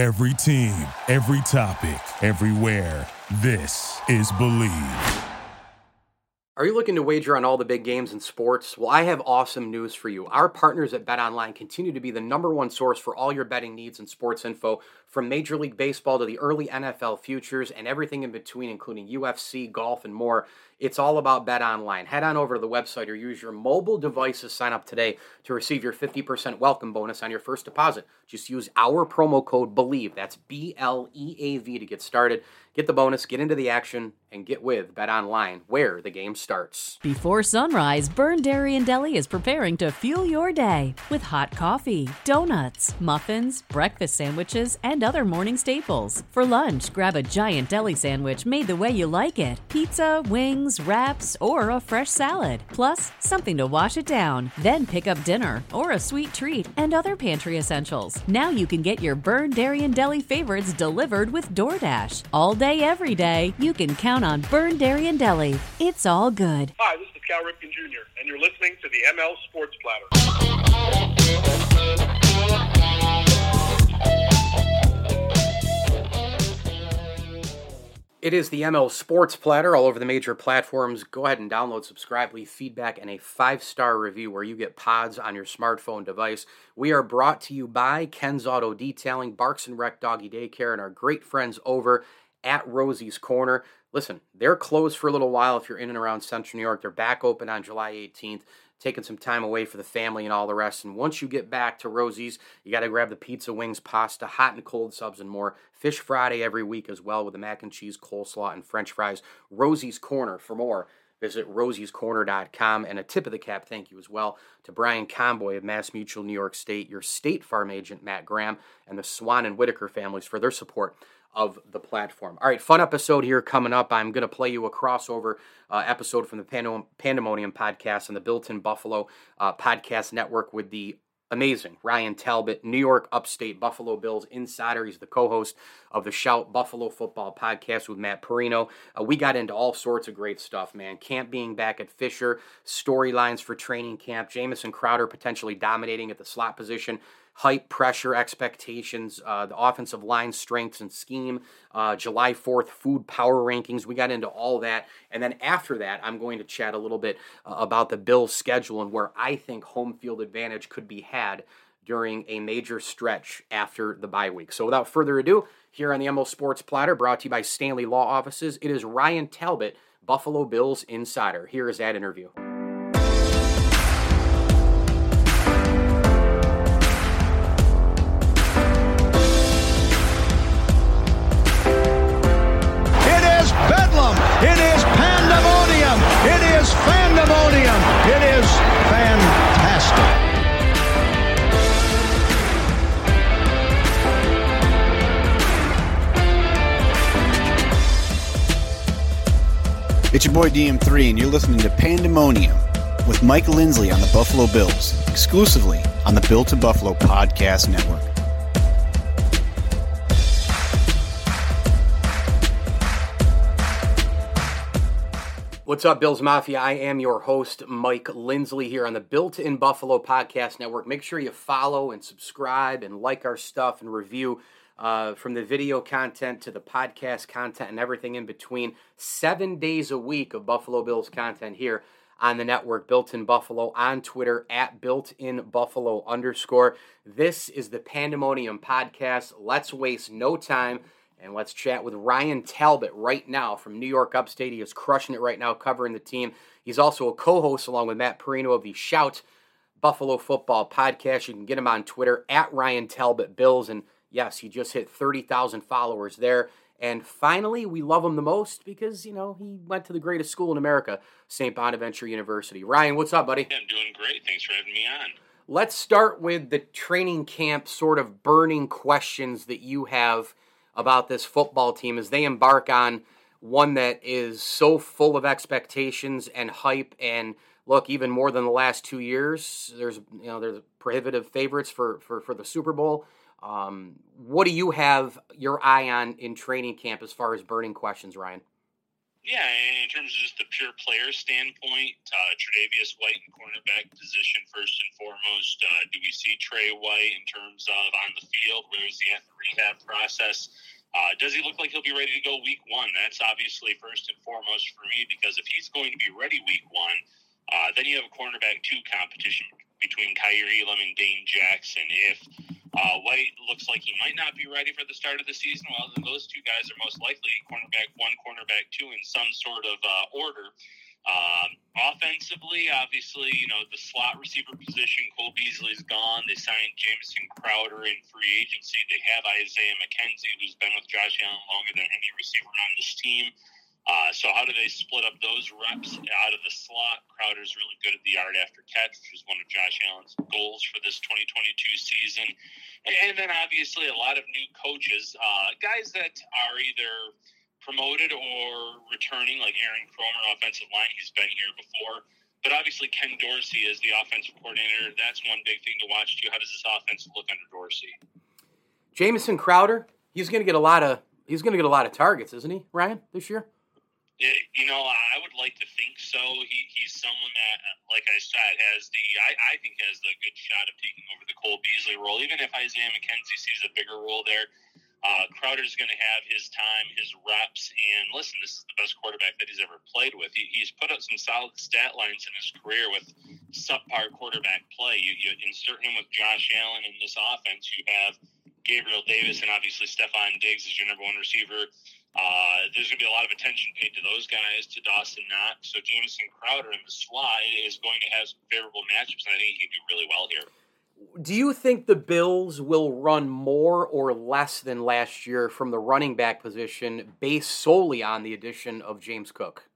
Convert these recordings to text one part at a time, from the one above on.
Every team, every topic, everywhere. This is Bleav. Are you looking to wager on all the big games in sports? Well, I have awesome news for you. Our partners at BetOnline continue to be the number one source for all your betting needs and sports info, from Major League Baseball to the early NFL futures and everything in between, including UFC, golf, and more. It's all about BetOnline. Head on over to the website or use your mobile device to sign up today to receive your 50% welcome bonus on your first deposit. Just use our promo code BLEAV. That's B L E A V to get started. Get the bonus, get into the action, and get with Bet Online, where the game starts. Before sunrise, Byrne Dairy and Deli is preparing to fuel your day with hot coffee, donuts, muffins, breakfast sandwiches, and other morning staples. For lunch, grab a giant deli sandwich made the way you like it pizza, wings, wraps, or a fresh salad. Plus, something to wash it down. Then pick up dinner or a sweet treat and other pantry essentials. Now you can get your Byrne Dairy and Deli favorites delivered with DoorDash. All day, every day, you can count on Byrne Dairy and Deli. It's all good. Hi, this is Cal Ripken Jr., and you're listening to the ML Sports Platter. It is the ML Sports Platter all over the major platforms. Go ahead and download, subscribe, leave feedback, and a five star review where you get pods on your smartphone device. We are brought to you by Ken's Auto Detailing, Barks and Rec Doggy Daycare, and our great friends over at Rosie's Corner. Listen, they're closed for a little while if you're in and around Central New York. They're back open on July 18th taking some time away for the family and all the rest. And once you get back to Rosie's, you got to grab the pizza, wings, pasta, hot and cold subs, and more. Fish Friday every week as well with the mac and cheese, coleslaw, and french fries. Rosie's Corner for more. Visit rosiescorner.com. And a tip of the cap thank you as well to Brian Conboy of Mass Mutual New York State, your State Farm agent, Matt Graham, and the Swan and Whitaker families for their support of the platform. All right, fun episode here coming up. I'm going to play you a crossover uh, episode from the Pandem- Pandemonium podcast and the Built in Buffalo uh, podcast network with the amazing Ryan Talbot, New York Upstate Buffalo Bills insider. He's the co-host of the Shout Buffalo Football podcast with Matt Parrino. Uh, we got into all sorts of great stuff, man. Camp being back at Fisher, storylines for training camp, Jamison Crowder potentially dominating at the slot position hype, pressure, expectations, uh, the offensive line strengths and scheme, uh, July 4th food power rankings. We got into all that. And then after that, I'm going to chat a little bit uh, about the Bills' schedule and where I think home field advantage could be had during a major stretch after the bye week. So without further ado, here on the ML Sports Platter, brought to you by Stanley Law Offices, it is Ryan Talbot, Buffalo Bills Insider. Here is that interview. It's your boy DM3, and you're listening to Pandemonium with Mike Lindsley on the Buffalo Bills, exclusively on the Built to Buffalo Podcast Network. What's up, Bills Mafia? I am your host, Mike Lindsley, here on the Built in Buffalo Podcast Network. Make sure you follow and subscribe and like our stuff and review uh, from the video content to the podcast content and everything in between. Seven days a week of Buffalo Bills content here on the network, Built in Buffalo, on Twitter at Built in Buffalo underscore. This is the Pandemonium Podcast. Let's waste no time. And let's chat with Ryan Talbot right now from New York Upstate. He is crushing it right now, covering the team. He's also a co host along with Matt Parrino of the Shout Buffalo Football Podcast. You can get him on Twitter at Ryan Talbot Bills. And yes, he just hit 30,000 followers there. And finally, we love him the most because, you know, he went to the greatest school in America, St. Bonaventure University. Ryan, what's up, buddy? I'm doing great. Thanks for having me on. Let's start with the training camp sort of burning questions that you have about this football team as they embark on one that is so full of expectations and hype and look even more than the last two years there's you know there's prohibitive favorites for for, for the super bowl um, what do you have your eye on in training camp as far as burning questions ryan Yeah, in terms of just the pure player standpoint, uh, Tre'Davious White in cornerback position first and foremost. Uh, do we see Trey White in terms of on the field? Where is he at the rehab process? Uh, does he look like he'll be ready to go week one? That's obviously first and foremost for me because if he's going to be ready week one, uh, then you have a cornerback two competition between Kaiir Elam and Dane Jackson. If uh, White looks like he might not be ready for the start of the season. Well, then those two guys are most likely cornerback one, cornerback two in some sort of uh, order. Um, offensively, obviously, you know, the slot receiver position, Cole Beasley's gone. They signed Jamison Crowder in free agency. They have Isaiah McKenzie, who's been with Josh Allen longer than any receiver on this team. Uh, so how do they split up those reps out of the slot? Crowder's really good at the yard after catch, which is one of Josh Allen's goals for this 2022 season. And, then obviously a lot of new coaches, uh, guys that are either promoted or returning, like Aaron Kromer, offensive line. He's been here before. But obviously, Ken Dorsey is the offensive coordinator. That's one big thing to watch too. How does this offense look under Dorsey? Jamison Crowder, he's going to get a lot of he's going to get a lot of targets, isn't he, Ryan, this year? It, you know, I would like to think so. He, he's someone that, like I said, has the I, I think has the good shot of taking over the Cole Beasley role. Even if Isaiah McKenzie sees a bigger role there, uh, Crowder's going to have his time, his reps, and listen, this is the best quarterback that he's ever played with. He, he's put up some solid stat lines in his career with subpar quarterback play. You, you insert him with Josh Allen in this offense, you have Gabriel Davis and obviously Stefon Diggs as your number one receiver. Uh, there's going to be a lot of attention paid to those guys, to Dawson Knox. So Jamison Crowder in the slot is going to have some favorable matchups, and I think he can do really well here. Do you think the Bills will run more or less than last year from the running back position based solely on the addition of James Cook?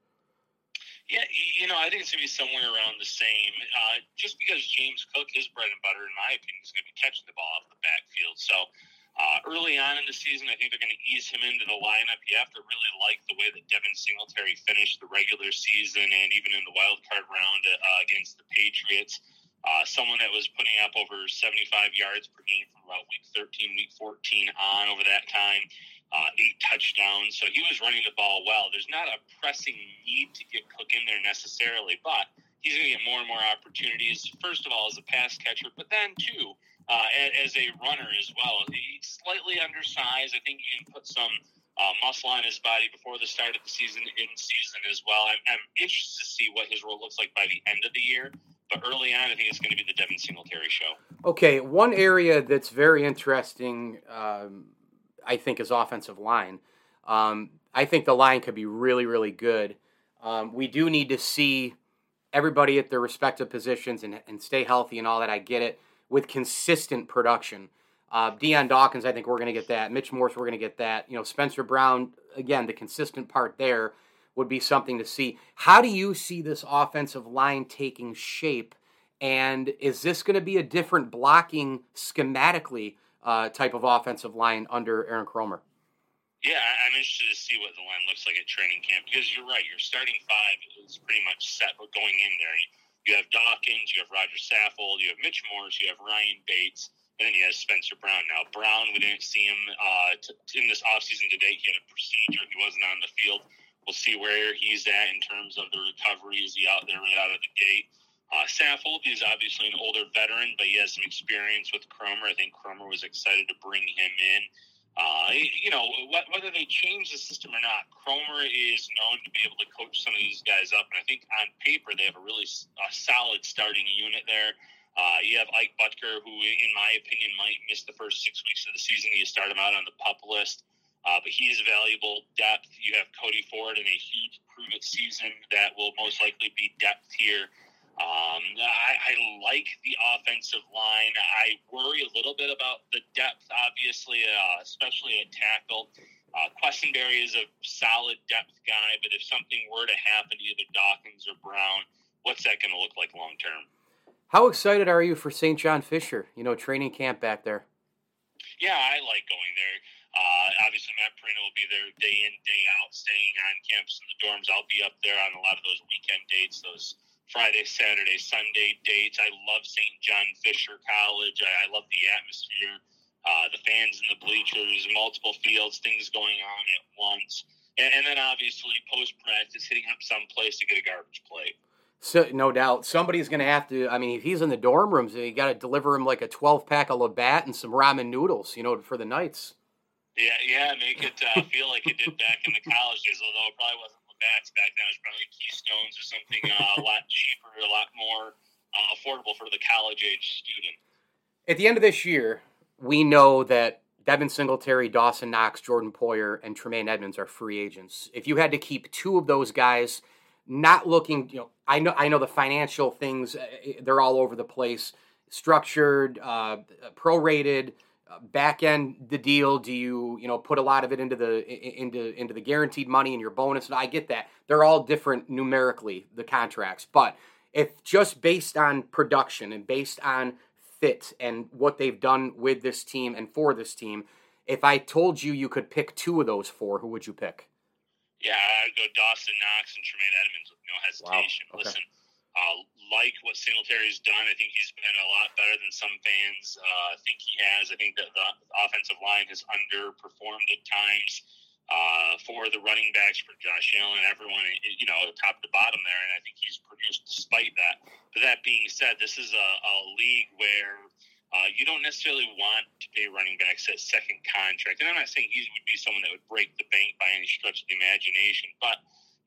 Yeah, you know, I think it's going to be somewhere around the same. Uh, just because James Cook, is bread and butter, in my opinion, is going to be catching the ball off the backfield. So uh, early on in the season, I think they're going to ease him into the lineup. You have to really like the way that Devin Singletary finished the regular season and even in the wild card round uh, against the Patriots. Uh, someone that was putting up over 75 yards per game from about week 13, week 14 on over that time, uh, eight touchdowns. So he was running the ball well. There's not a pressing need to get Cook in there necessarily, but he's going to get more and more opportunities. First of all, as a pass catcher, but then too uh, as a runner as well. He's slightly undersized. I think you can put some uh, muscle on his body before the start of the season, in season as well. I'm, I'm interested to see what his role looks like by the end of the year. But early on, I think it's going to be the Devin Singletary show. Okay, one area that's very interesting, um, I think, is offensive line. Um, I think the line could be really, really good. Um, we do need to see everybody at their respective positions and, and stay healthy and all that. I get it with consistent production. Uh, Dion Dawkins, I think we're going to get that. Mitch Morse, we're going to get that. You know, Spencer Brown, again, the consistent part there would be something to see. How do you see this offensive line taking shape? And is this going to be a different blocking schematically uh, type of offensive line under Aaron Kromer? Yeah, I'm interested to see what the line looks like at training camp because you're right. Your starting five is pretty much set, but going in there, you have Dawkins, you have Roger Saffold, you have Mitch Morse, you have Ryan Bates, and then you have Spencer Brown. Now, Brown, we didn't see him uh, t- in this offseason today. He had a procedure. He wasn't on the field. We'll see where he's at in terms of the recovery. Is he out there right out of the gate? Uh, Saffold is obviously an older veteran, but he has some experience with Kromer. I think Kromer was excited to bring him in. Uh, you know, whether they change the system or not, Kromer is known to be able to coach some of these guys up. And I think on paper, they have a really a solid starting unit there. Uh, you have Ike Boettger, who, in my opinion, might miss the first six weeks of the season. You start him out on the pup list, uh, but he is valuable depth. You have Cody Ford in a huge prove it season that will most likely be depth here. Um, I, I like the offensive line. I worry a little bit about the depth, obviously, uh, especially at tackle. Uh, Quessenberry is a solid depth guy, but if something were to happen to either Dawkins or Brown, what's that going to look like long term? How excited are you for St. John Fisher? You know, training camp back there. Yeah, I like going there. Uh, obviously, Matt Parrino will be there day in, day out, staying on campus in the dorms. I'll be up there on a lot of those weekend dates, those Friday, Saturday, Sunday dates. I love St. John Fisher College. I, I love the atmosphere, uh, the fans in the bleachers, multiple fields, things going on at once. and, and then obviously post practice hitting up some place to get a garbage plate. So, no doubt, somebody's going to have to. I mean, if he's in the dorm rooms, you got to deliver him like a twelve pack of Labatt and some ramen noodles, you know, for the nights. Yeah, yeah, make it uh, feel like it did back in the college days. Although it probably wasn't Labatt's back then; it was probably Keystones or something uh, a lot cheaper, a lot more uh, affordable for the college age student. At the end of this year, we know that Devin Singletary, Dawson Knox, Jordan Poyer, and Tremaine Edmunds are free agents. If you had to keep two of those guys, not looking, you know, I know, I know the financial things; uh, they're all over the place, structured, uh, prorated, back end the deal. Do you, you know, put a lot of it into the into into the guaranteed money and your bonus? And I get that they're all different numerically the contracts, but if just based on production and based on fit and what they've done with this team and for this team, if I told you you could pick two of those four, who would you pick? Yeah, I'd go Dawson Knox and Tremaine Edmunds with no hesitation. Wow. Okay. Listen, uh, like what Singletary's done, I think he's been a lot better than some fans uh, think he has. I think that the offensive line has underperformed at times uh, for the running backs, for Josh Allen, everyone, you know, top to bottom there, and I think he's produced despite that. But that being said, this is a, a league where uh, you don't necessarily want to pay running backs that second contract. And I'm not saying he would be someone that would break the bank by any stretch of the imagination, but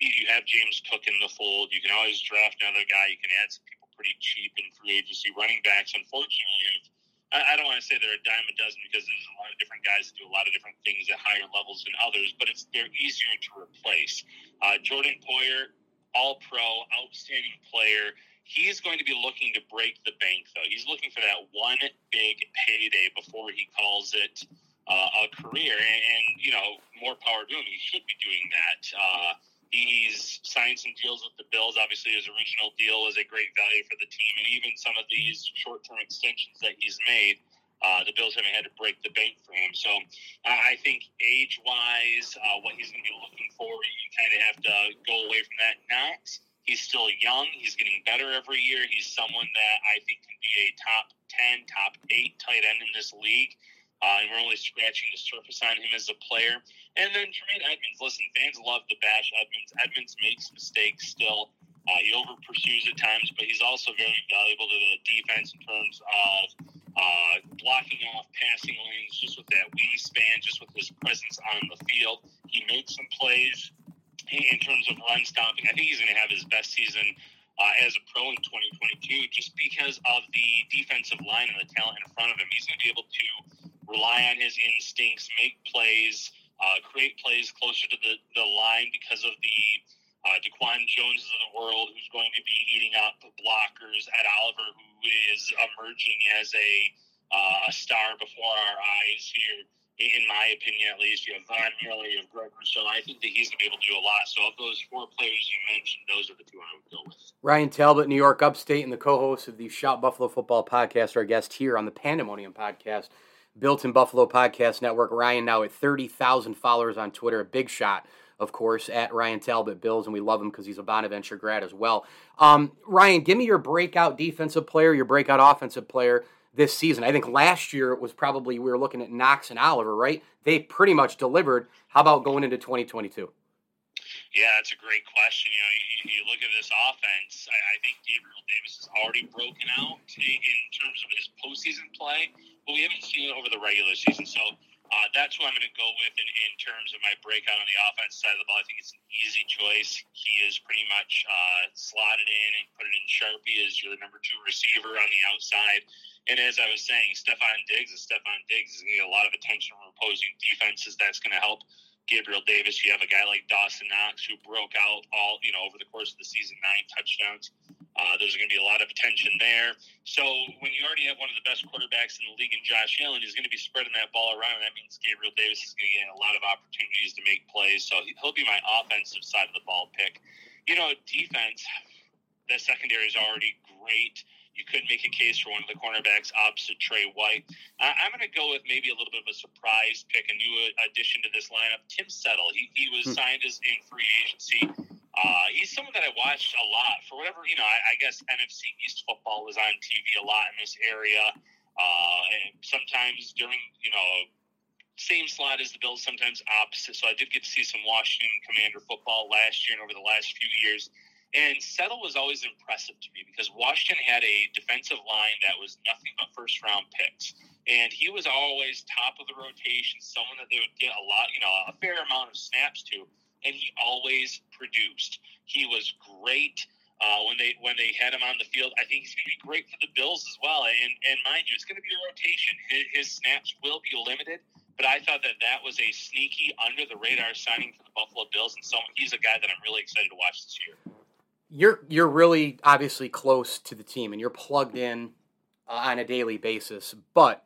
you have James Cook in the fold. You can always draft another guy. You can add some people pretty cheap in free agency. Running backs, unfortunately, I, don't want to say they're a dime a dozen because there's a lot of different guys that do a lot of different things at higher levels than others, but it's they're easier to replace. Uh, Jordan Poyer, all pro, outstanding player. He's going to be looking to break the bank, though. He's looking for that one big payday before he calls it uh, a career. And, and, you know, more power to him. He should be doing that. Uh, He's signed some deals with the Bills. Obviously, his original deal is a great value for the team, and even some of these short-term extensions that he's made, uh, the Bills haven't had to break the bank for him. So, uh, I think age-wise, uh, what he's going to be looking for, you kind of have to go away from that. Not he's still young. He's getting better every year. He's someone that I think can be a top ten, top eight tight end in this league. Uh, and we're only scratching the surface on him as a player. And then Tremaine Edmunds, listen, fans love to bash Edmunds. Edmunds makes mistakes still. Uh, he over pursues at times, but he's also very valuable to the defense in terms of uh, blocking off passing lanes, just with that wingspan, just with his presence on the field. He makes some plays in terms of run stopping. I think he's going to have his best season uh, as a pro in 2022 just because of the defensive line and the talent in front of him. He's going to be able to rely on his instincts, make plays, uh, create plays closer to the, the line because of the uh, Daquan Joneses of the world, who's going to be eating up blockers. Ed Oliver, who is emerging as a, uh, a star before our eyes here, in my opinion at least. You have Von Miller, you have Greg So I think that he's going to be able to do a lot. So of those four players you mentioned, those are the two I would go with. Ryan Talbot, New York Upstate, and the co-host of the Shout Buffalo Football podcast, our guest here on the Pandemonium podcast. Built in Buffalo Podcast Network. Ryan now at 30,000 followers on Twitter. A big shot, of course, at Ryan Talbot Bills, and we love him because he's a Bonaventure grad as well. Um, Ryan, give me your breakout defensive player, your breakout offensive player this season. I think last year it was probably we were looking at Knox and Oliver, right? They pretty much delivered. How about going into 2022? Yeah, that's a great question. You know, you, you look at this offense. I, I, think Gabriel Davis has already broken out in terms of his postseason play but we haven't seen it over the regular season. So uh, that's who I'm going to go with in, in terms of my breakout on the offense side of the ball. I think it's an easy choice. He is pretty much uh, slotted in and put it in Sharpie as your number two receiver on the outside. And as I was saying, Stefon Diggs is Stefon Diggs is going to get a lot of attention from opposing defenses. That's going to help Gabriel Davis. You have a guy like Dawson Knox who broke out all, you know, over the course of the season, nine touchdowns. Uh, there's going to be a lot of attention there. So when you already have one of the best quarterbacks in the league in Josh Allen, he's going to be spreading that ball around. That means Gabriel Davis is going to get a lot of opportunities to make plays. So he'll be my offensive side of the ball pick. You know, defense, the secondary is already great. You could make a case for one of the cornerbacks opposite Trey White. Uh, I'm going to go with maybe a little bit of a surprise pick, a new addition to this lineup. Tim Settle. He, he was hmm. signed as in free agency. Uh, he's someone that I watched a lot for whatever you know. I, I guess NFC East football was on TV a lot in this area, uh, and sometimes during you know same slot as the Bills, sometimes opposite. So I did get to see some Washington Commander football last year and over the last few years. And Settle was always impressive to me because Washington had a defensive line that was nothing but first round picks. And he was always top of the rotation, someone that they would get a lot, you know, a fair amount of snaps to. And he always produced. He was great. Uh, when they when they had him on the field. I think he's going to be great for the Bills as well. And and mind you, it's going to be a rotation. His, his, snaps will be limited, but I thought that that was a sneaky under the radar signing for the Buffalo Bills, and so he's a guy that I'm really excited to watch this year. You're you're really obviously close to the team, and you're plugged in uh, on a daily basis. But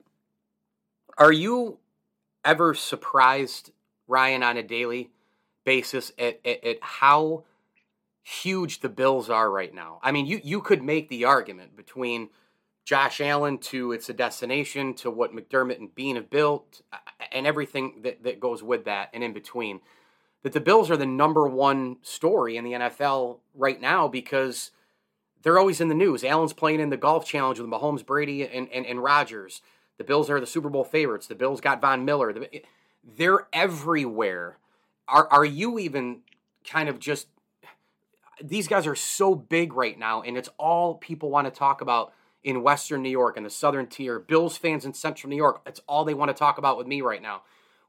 are you ever surprised, Ryan, on a daily basis at, at, at how huge the Bills are right now. I mean, you you could make the argument between Josh Allen to it's a destination to what McDermott and Bean have built and everything that, that goes with that and in between. That the Bills are the number one story in the NFL right now because they're always in the news. Allen's playing in the golf challenge with Mahomes, Brady, and, and, and Rodgers. The Bills are the Super Bowl favorites. The Bills got Von Miller. They're everywhere. Are, are you even kind of just these guys are so big right now, and it's all people want to talk about in Western New York and the Southern Tier. Bills fans in Central New York, it's all they want to talk about with me right now.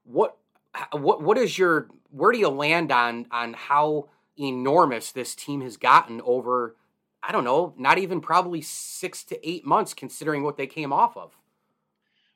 What what what is your where do you land on on how enormous this team has gotten over I don't know, not even probably 6 to 8 months considering what they came off of.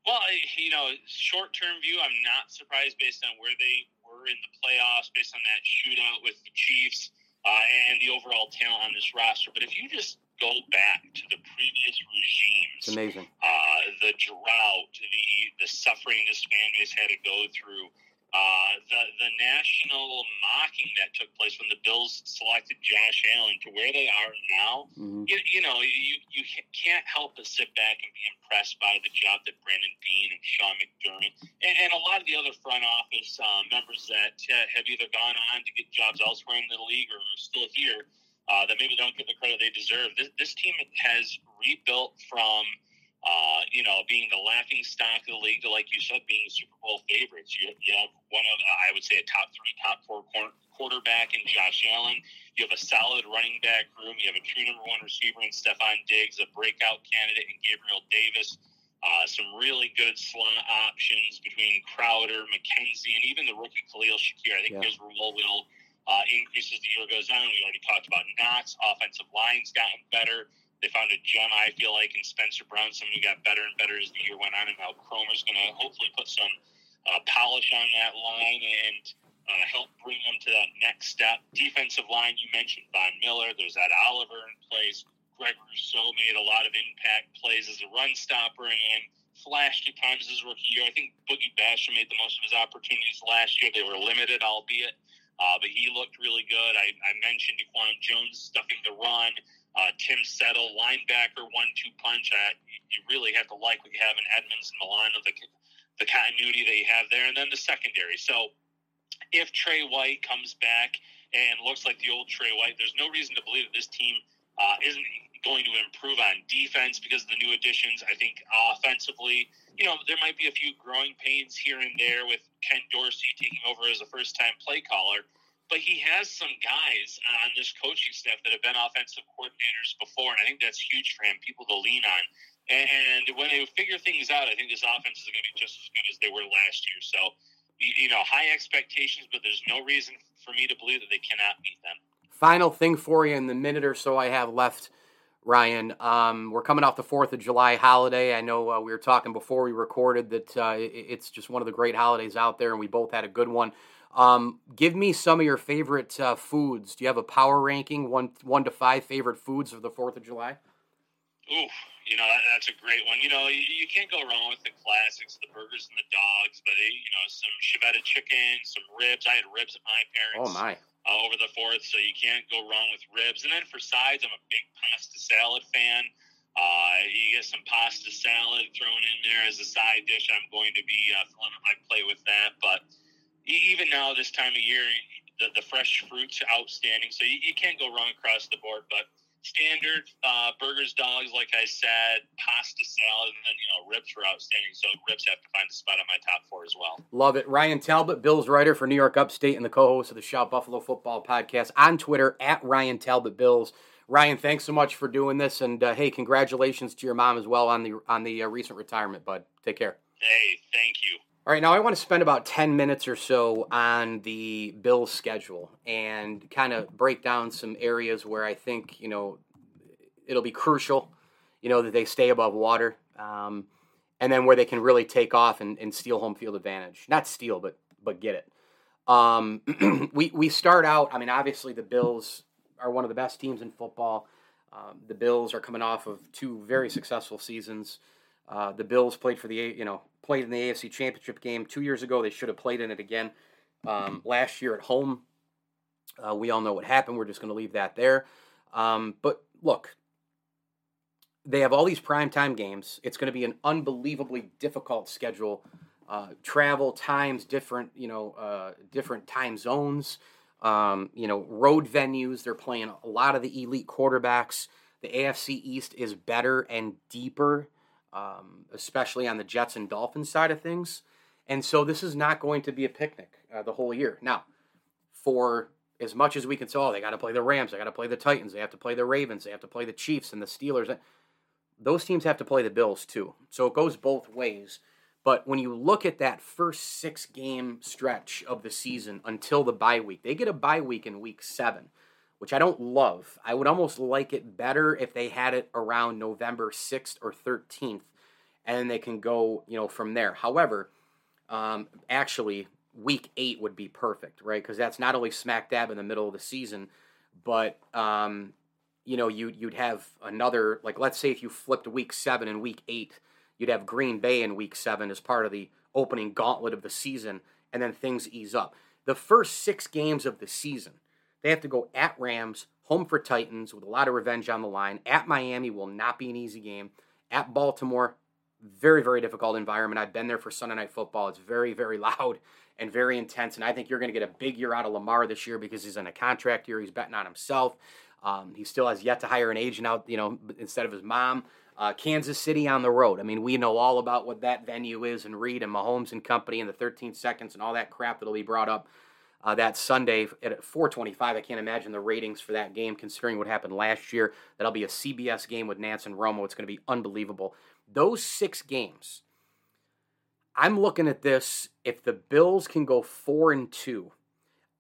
Well, you know, short term view, I'm not surprised based on where they in the playoffs, based on that shootout with the Chiefs uh, and the overall talent on this roster. But if you just go back to the previous regimes, it's amazing. Uh, the drought, the the suffering this fan base had to go through, uh, the the national mocking that took place when the Bills selected Josh Allen to where they are now, mm-hmm. you, you, know, you you can't help but sit back and be impressed by the job that Brandon Beane and Sean McDermott and, and a lot of the other front office uh, members that uh, have either gone on to get jobs elsewhere in the league or are still here uh, that maybe don't get the credit they deserve. This, this team has rebuilt from uh, you know, being the laughing stock of the league to, like you said, being Super Bowl favorites. You, you have one of, uh, I would say, a top three, top four quarterback in Josh Allen. You have a solid running back room. You have a true number one receiver in Stefon Diggs, a breakout candidate in Gabriel Davis. Uh, some really good slot options between Crowder, McKenzie, and even the rookie Khalil Shakir. I think yeah. his role will uh, increase as the year goes on. We already talked about Knox. Offensive line's gotten better. They found a gem, I feel like, in Spencer Brown, someone who got better and better as the year went on, and now Kromer's going to hopefully put some uh, polish on that line and uh, help bring them to that next step. Defensive line, you mentioned Von Miller. There's that Oliver in place. Greg Rousseau made a lot of impact plays as a run stopper and flashed at times his rookie year. I think Boogie Basham made the most of his opportunities last year. They were limited, albeit, uh, but he looked really good. I, I mentioned Daquan Jones stuffing the run. Uh, Tim Settle, linebacker, one-two punch. Uh, you really have to like what you have in Edmunds and Milano, the the continuity that you have there, and then the secondary. So, if Trey White comes back and looks like the old Trey White, there's no reason to believe that this team uh, isn't going to improve on defense because of the new additions. I think offensively, you know, there might be a few growing pains here and there with Ken Dorsey taking over as a first-time play caller but he has some guys on this coaching staff that have been offensive coordinators before, and I think that's huge for him, people to lean on. And when they figure things out, I think this offense is going to be just as good as they were last year. So, you know, high expectations, but there's no reason for me to believe that they cannot beat them. Final thing for you in the minute or so I have left, Ryan. Um, we're coming off the 4th of July holiday. I know uh, we were talking before we recorded that uh, it's just one of the great holidays out there, and we both had a good one. Um, give me some of your favorite uh, foods. Do you have a power ranking, one one to five favorite foods of the Fourth of July? Ooh, you know that, that's a great one. You know you, you, can't go wrong with the classics, the burgers and the dogs. But eh, you know some Chiavetta chicken, some ribs. I had ribs at my parents. Oh my! Uh, over the Fourth, so you can't go wrong with ribs. And then for sides, I'm a big pasta salad fan. Uh, you get some pasta salad thrown in there as a side dish. I'm going to be uh, filling up my plate with that, but even now this time of year, the, the fresh fruit's outstanding. So you, you can't go wrong across the board. But standard uh, burgers, dogs, like I said, pasta salad, and then you know ribs were outstanding. So ribs have to find a spot on my top four as well. Love it. Ryan Talbot, Bills writer for New York Upstate and the co-host of the Shout Buffalo Football Podcast on Twitter at Ryan Talbot Bills. Ryan, thanks so much for doing this, and uh, hey, congratulations to your mom as well on the on the uh, recent retirement, bud. Take care. Hey, thank you. All right, now I want to spend about 10 minutes or so on the Bills schedule and kind of break down some areas where I think, you know, it'll be crucial, you know, that they stay above water. Um, and then where they can really take off and, and steal home field advantage. Not steal, but but get it. Um, we we start out. I mean, obviously the Bills are one of the best teams in football. Um, the Bills are coming off of two very successful seasons. Uh, the Bills played for the you know played in the AFC Championship game two years ago. They should have played in it again um, last year at home. Uh, we all know what happened. We're just going to leave that there. Um, but look, they have all these primetime games. It's going to be an unbelievably difficult schedule. Uh, travel times, different you know, uh, different time zones. Um, you know, road venues. They're playing a lot of the elite quarterbacks. The AFC East is better and deeper um, especially on the Jets and Dolphins side of things. And so this is not going to be a picnic uh, the whole year. Now, for as much as we can oh, they got to play the Rams, they got to play the Titans, they have to play the Ravens, they have to play the Chiefs and the Steelers. Those teams have to play the Bills too. So it goes both ways. But when you look at that first six game stretch of the season until the bye week, they get a bye week in week seven which I don't love. I would almost like it better if they had it around November 6th or 13th, and they can go, you know, from there. However, um, actually, week eight would be perfect, right? Because that's not only smack dab in the middle of the season, but um, you know, you'd you'd have another like let's say if you flipped week seven and week eight, you'd have Green Bay in week seven as part of the opening gauntlet of the season, and then things ease up. The first six games of the season they have to go at Rams, home for Titans with a lot of revenge on the line. At Miami will not be an easy game. At Baltimore, very, very difficult environment. I've been there for Sunday Night Football. It's very, very loud and very intense. And I think you're going to get a big year out of Lamar this year because he's in a contract year. He's betting on himself. Um, he still has yet to hire an agent out, you know, instead of his mom. Uh, Kansas City on the road. I mean, we know all about what that venue is, and Reid and Mahomes and company, and the 13 seconds and all that crap that'll be brought up uh, that Sunday at 425. I can't imagine the ratings for that game, considering what happened last year. That'll be a CBS game with Nance and Romo. It's going to be unbelievable. Those six games, I'm looking at this. If the Bills can go four and two,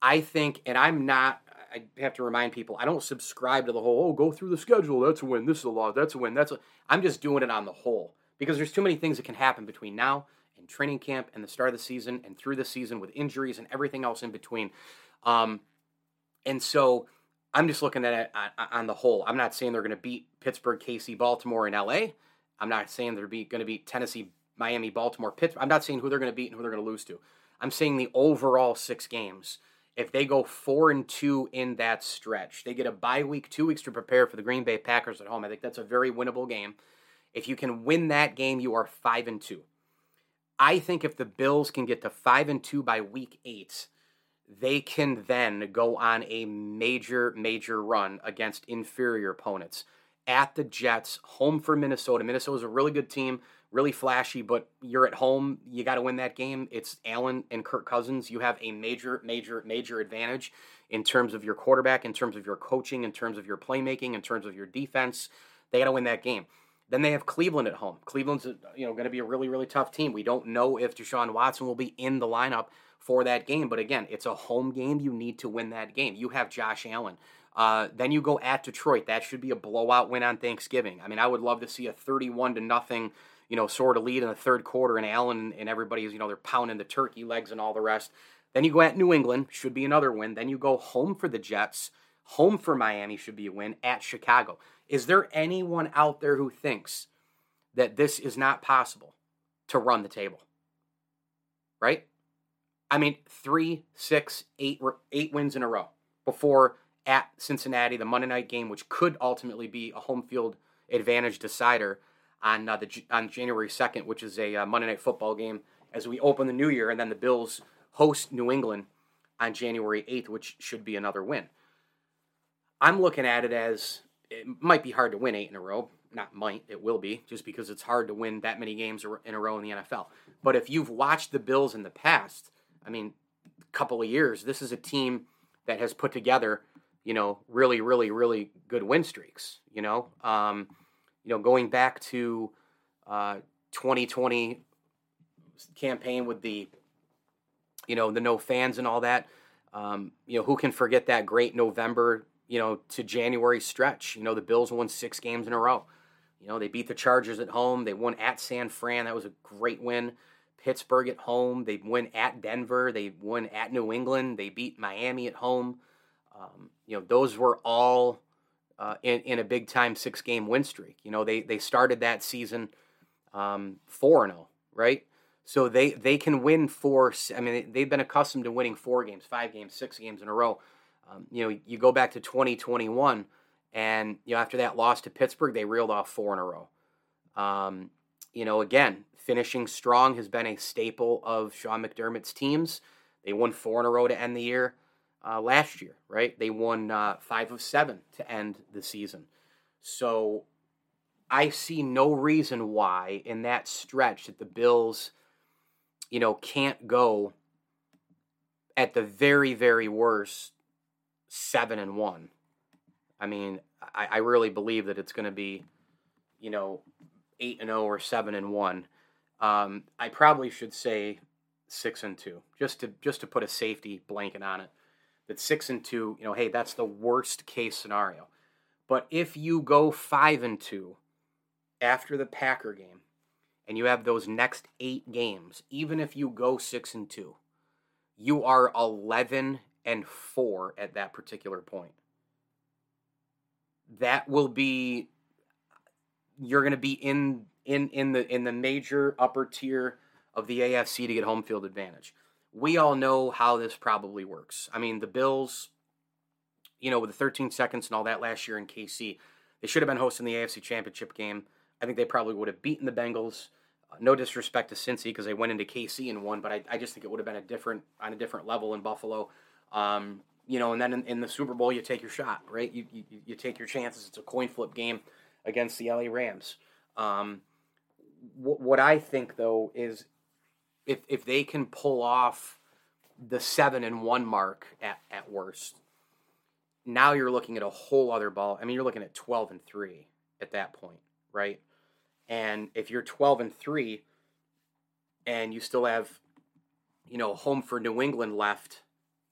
I think, and I'm not. I have to remind people, I don't subscribe to the whole, oh, go through the schedule. That's a win. This is a loss. That's a win. That's a. I'm just doing it on the whole because there's too many things that can happen between now training camp and the start of the season and through the season with injuries and everything else in between. Um, and so I'm just looking at it on the whole. I'm not saying they're going to beat Pittsburgh, KC, Baltimore, and LA. I'm not saying they're going to beat Tennessee, Miami, Baltimore, Pittsburgh. I'm not saying who they're going to beat and who they're going to lose to. I'm saying the overall six games. If they go four and two in that stretch, they get a bye week, two weeks to prepare for the Green Bay Packers at home. I think that's a very winnable game. If you can win that game, you are five and two. I think if the Bills can get to five and two by week eight, they can then go on a major, major run against inferior opponents. At the Jets, home for Minnesota. Minnesota's a really good team, really flashy, but you're at home. You got to win that game. It's Allen and Kirk Cousins. You have a major, major, major advantage in terms of your quarterback, in terms of your coaching, in terms of your playmaking, in terms of your defense. They got to win that game. Then they have Cleveland at home. Cleveland's you know going to be a really really tough team. We don't know if Deshaun Watson will be in the lineup for that game, but again, it's a home game. You need to win that game. You have Josh Allen. Uh, then you go at Detroit. That should be a blowout win on Thanksgiving. I mean, I would love to see a 31 to nothing, you know, sort of lead in the third quarter, and Allen and everybody's, you know, they're pounding the turkey legs and all the rest. Then you go at New England, should be another win. Then you go home for the Jets. Home for Miami should be a win at Chicago. Is there anyone out there who thinks that this is not possible to run the table? Right? I mean, three, six, eight, eight wins in a row before at Cincinnati, the Monday night game, which could ultimately be a home field advantage decider on uh, the on January second, which is a uh, Monday night football game as we open the new year, and then the Bills host New England on January eighth, which should be another win. I'm looking at it as it might be hard to win eight in a row. Not might, it will be, just because it's hard to win that many games in a row in the NFL. But if you've watched the Bills in the past, I mean, a couple of years, this is a team that has put together, you know, really, really, really good win streaks. You know, um, you know, going back to uh, 2020 campaign with the, you know, the no fans and all that. Um, you know, who can forget that great November, you know, to January stretch? You know, the Bills won six games in a row. You know, they beat the Chargers at home. They won at San Fran. That was a great win. Pittsburgh at home. They win at Denver. They won at New England. They beat Miami at home. Um, you know, those were all uh, in, in a big time six game win streak. You know, they, they started that season um, 4 um, 0, right? So they, they can win four. I mean, they've been accustomed to winning four games, five games, six games in a row. Um, you know, you go back to 2021, and you know after that loss to Pittsburgh, they reeled off four in a row. Um, you know, again, finishing strong has been a staple of Sean McDermott's teams. They won four in a row to end the year uh, last year, right? They won uh, five of seven to end the season. So I see no reason why in that stretch that the Bills, you know, can't go at the very, very worst seven and one. I mean, I, I really believe that it's going to be, you know, eight and zero oh or seven and one. Um, I probably should say six and two, just to just to put a safety blanket on it. That six and two, you know, hey, that's the worst case scenario. But if you go five and two after the Packer game, and you have those next eight games, even if you go six and two, you are eleven and four at that particular point. That will be you're going to be in in in the in the major upper tier of the AFC to get home field advantage. We all know how this probably works. I mean, the Bills, you know, with the 13 seconds and all that last year in KC, they should have been hosting the AFC Championship game. I think they probably would have beaten the Bengals. Uh, no disrespect to Cincy because they went into KC and won, but I, I just think it would have been a different on a different level in Buffalo. Um, you know, and then in, in, the Super Bowl, you take your shot, right? You, you, you take your chances. It's a coin flip game against the LA Rams. Um, wh- what I think though is if if they can pull off the seven and one mark at at worst, now you're looking at a whole other ball. I mean, you're looking at twelve and three at that point, right? And if you're twelve and three, and you still have, you know, home for New England left,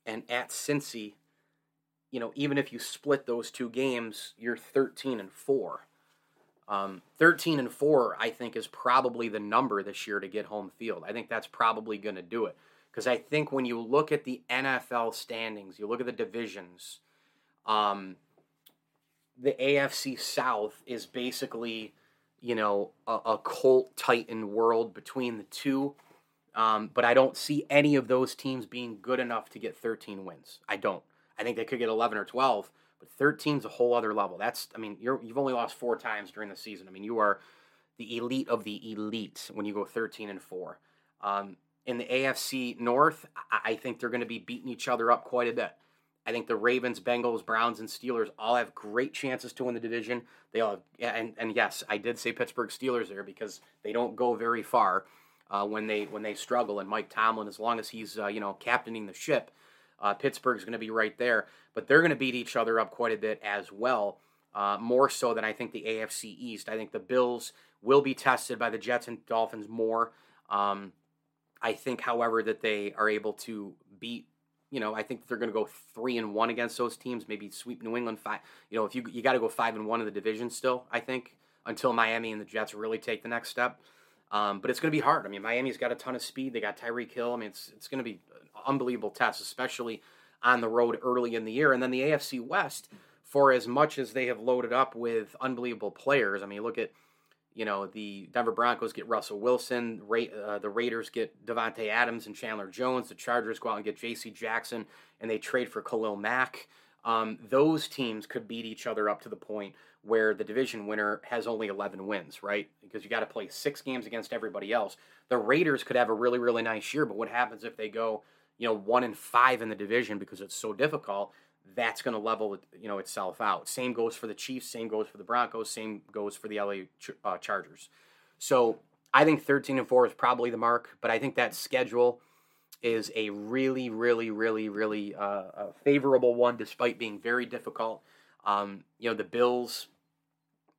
and at Cincy, you know, even if you split those two games, you're thirteen and four um, 13 and 4, I think, is probably the number this year to get home field. I think that's probably going to do it. Because I think when you look at the NFL standings, you look at the divisions, um, the AFC South is basically, you know, a, a Colt Titan world between the two. Um, but I don't see any of those teams being good enough to get 13 wins. I don't. I think they could get 11 or 12, but 13 is a whole other level. That's I mean, you're you've only lost four times during the season. I mean, you are the elite of the elite when you go 13 and four. Um, in the AFC North, I think they're going to be beating each other up quite a bit. I think the Ravens, Bengals, Browns, and Steelers all have great chances to win the division. They all have, and and yes, I did say Pittsburgh Steelers there because they don't go very far uh, when they when they struggle. And Mike Tomlin, as long as he's uh, you know captaining the ship, uh, Pittsburgh's going to be right there, but they're going to beat each other up quite a bit as well. Uh, more so than I think the AFC East. I think the Bills will be tested by the Jets and Dolphins more. Um, I think, however, that they are able to beat. You know, I think they're going to go three and one against those teams. Maybe sweep New England five. You know, if you you got to go five and one in the division still. I think until Miami and the Jets really take the next step. Um, but it's going to be hard. I mean, Miami's got a ton of speed. They got Tyreek Hill. I mean, it's it's going to be unbelievable test, especially on the road early in the year. And then the AFC West, for as much as they have loaded up with unbelievable players, I mean, look at you know the Denver Broncos get Russell Wilson, Ra- uh, the Raiders get Davante Adams and Chandler Jones, the Chargers go out and get J.C. Jackson, and they trade for Khalil Mack. Um, those teams could beat each other up to the point where the division winner has only 11 wins, right? Because you got to play six games against everybody else. The Raiders could have a really, really nice year, but what happens if they go you know, one and five in the division because it's so difficult, that's going to level you know itself out. Same goes for the Chiefs. Same goes for the Broncos. Same goes for the LA uh, Chargers. So I think 13 and four is probably the mark, but I think that schedule is a really, really, really, really uh, favorable one, despite being very difficult. Um, you know, the Bills,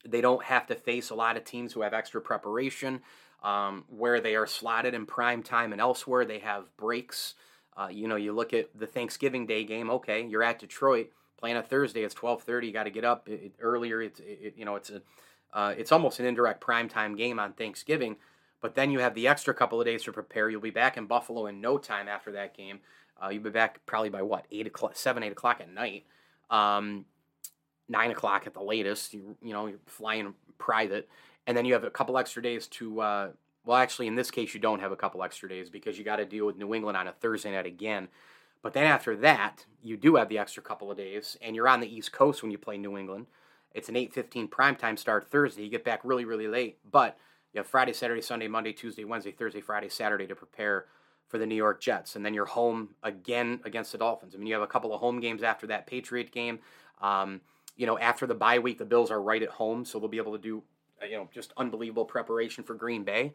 they don't have to face a lot of teams who have extra preparation, um, where they are slotted in prime time and elsewhere. They have breaks. Uh, you know, you look at the Thanksgiving Day game. Okay, you're at Detroit playing a Thursday. It's 12:30. You got to get up it, it, earlier. It's it, you know, it's a uh, it's almost an indirect prime time game on Thanksgiving. But then you have the extra couple of days to prepare. You'll be back in Buffalo in no time after that game. Uh, you'll be back probably by what eight o'clock, seven, eight o'clock at night, um, nine o'clock at the latest. You you know you're flying private, and then you have a couple extra days to. Uh, well, actually, in this case, you don't have a couple extra days because you got to deal with New England on a Thursday night again. But then after that, you do have the extra couple of days, and you're on the East Coast when you play New England. It's an 8:15 primetime start Thursday. You get back really, really late, but you have Friday, Saturday, Sunday, Monday, Tuesday, Wednesday, Thursday, Friday, Saturday to prepare for the New York Jets. And then you're home again against the Dolphins. I mean, you have a couple of home games after that Patriot game. Um, you know, after the bye week, the Bills are right at home, so they'll be able to do, uh, you know, just unbelievable preparation for Green Bay.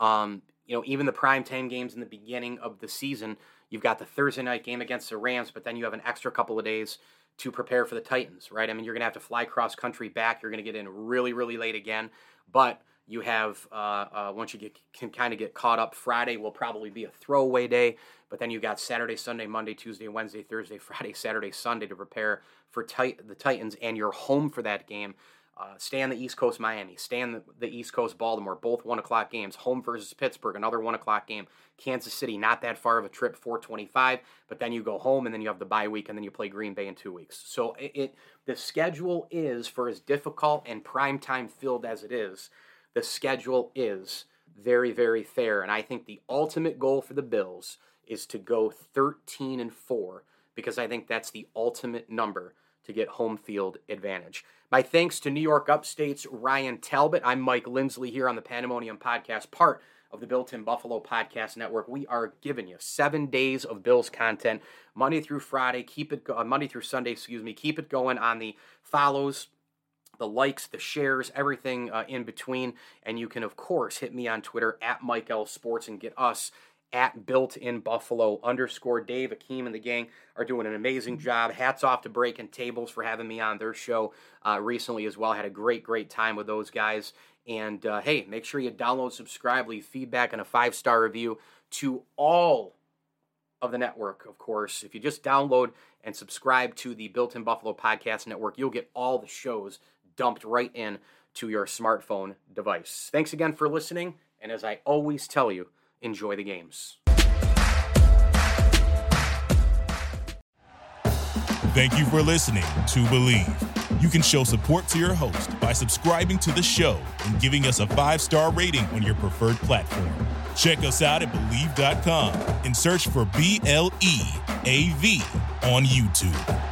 Um, you know, even the prime time games in the beginning of the season, you've got the Thursday night game against the Rams, but then you have an extra couple of days to prepare for the Titans, right? I mean, you're going to have to fly cross country back. You're going to get in really, really late again, but you have uh, uh, once you get can kind of get caught up. Friday will probably be a throwaway day, but then you got Saturday, Sunday, Monday, Tuesday, Wednesday, Thursday, Friday, Saturday, Sunday to prepare for tit- the Titans, and you're home for that game. Uh, stay on the East Coast, Miami. Stay on the, the, East Coast, Baltimore. Both one o'clock games. Home versus Pittsburgh, another one o'clock game. Kansas City, not that far of a trip, 425. But then you go home, and then you have the bye week, and then you play Green Bay in two weeks. So it, it the schedule is for as difficult and prime time filled as it is the schedule is very, very fair. And I think the ultimate goal for the Bills is to go 13 and 4 because I think that's the ultimate number to get home field advantage. My thanks to New York Upstate's Ryan Talbot. I'm Mike Lindsley here on the Pandemonium Podcast, part of the Built in Buffalo Podcast Network. We are giving you seven days of Bills content, Monday through Friday. Keep it go- uh, Monday through Sunday, excuse me. Keep it going on the follows, the likes, the shares, everything uh, in between. And you can, of course, hit me on Twitter at Mike L Sports and get us at Built in Buffalo underscore Dave Akeem and the gang are doing an amazing job. Hats off to Breaking Tables for having me on their show uh, recently as well. Had a great, great time with those guys. And uh, hey, make sure you download, subscribe, leave feedback, and a five star review to all of the network, of course. If you just download and subscribe to the Built in Buffalo Podcast Network, you'll get all the shows dumped right in to your smartphone device. Thanks again for listening, and as I always tell you, enjoy the games. Thank you for listening to Bleav. You can show support to your host by subscribing to the show and giving us a five star rating on your preferred platform. Check us out at Bleav.com and search for B L E A V on YouTube.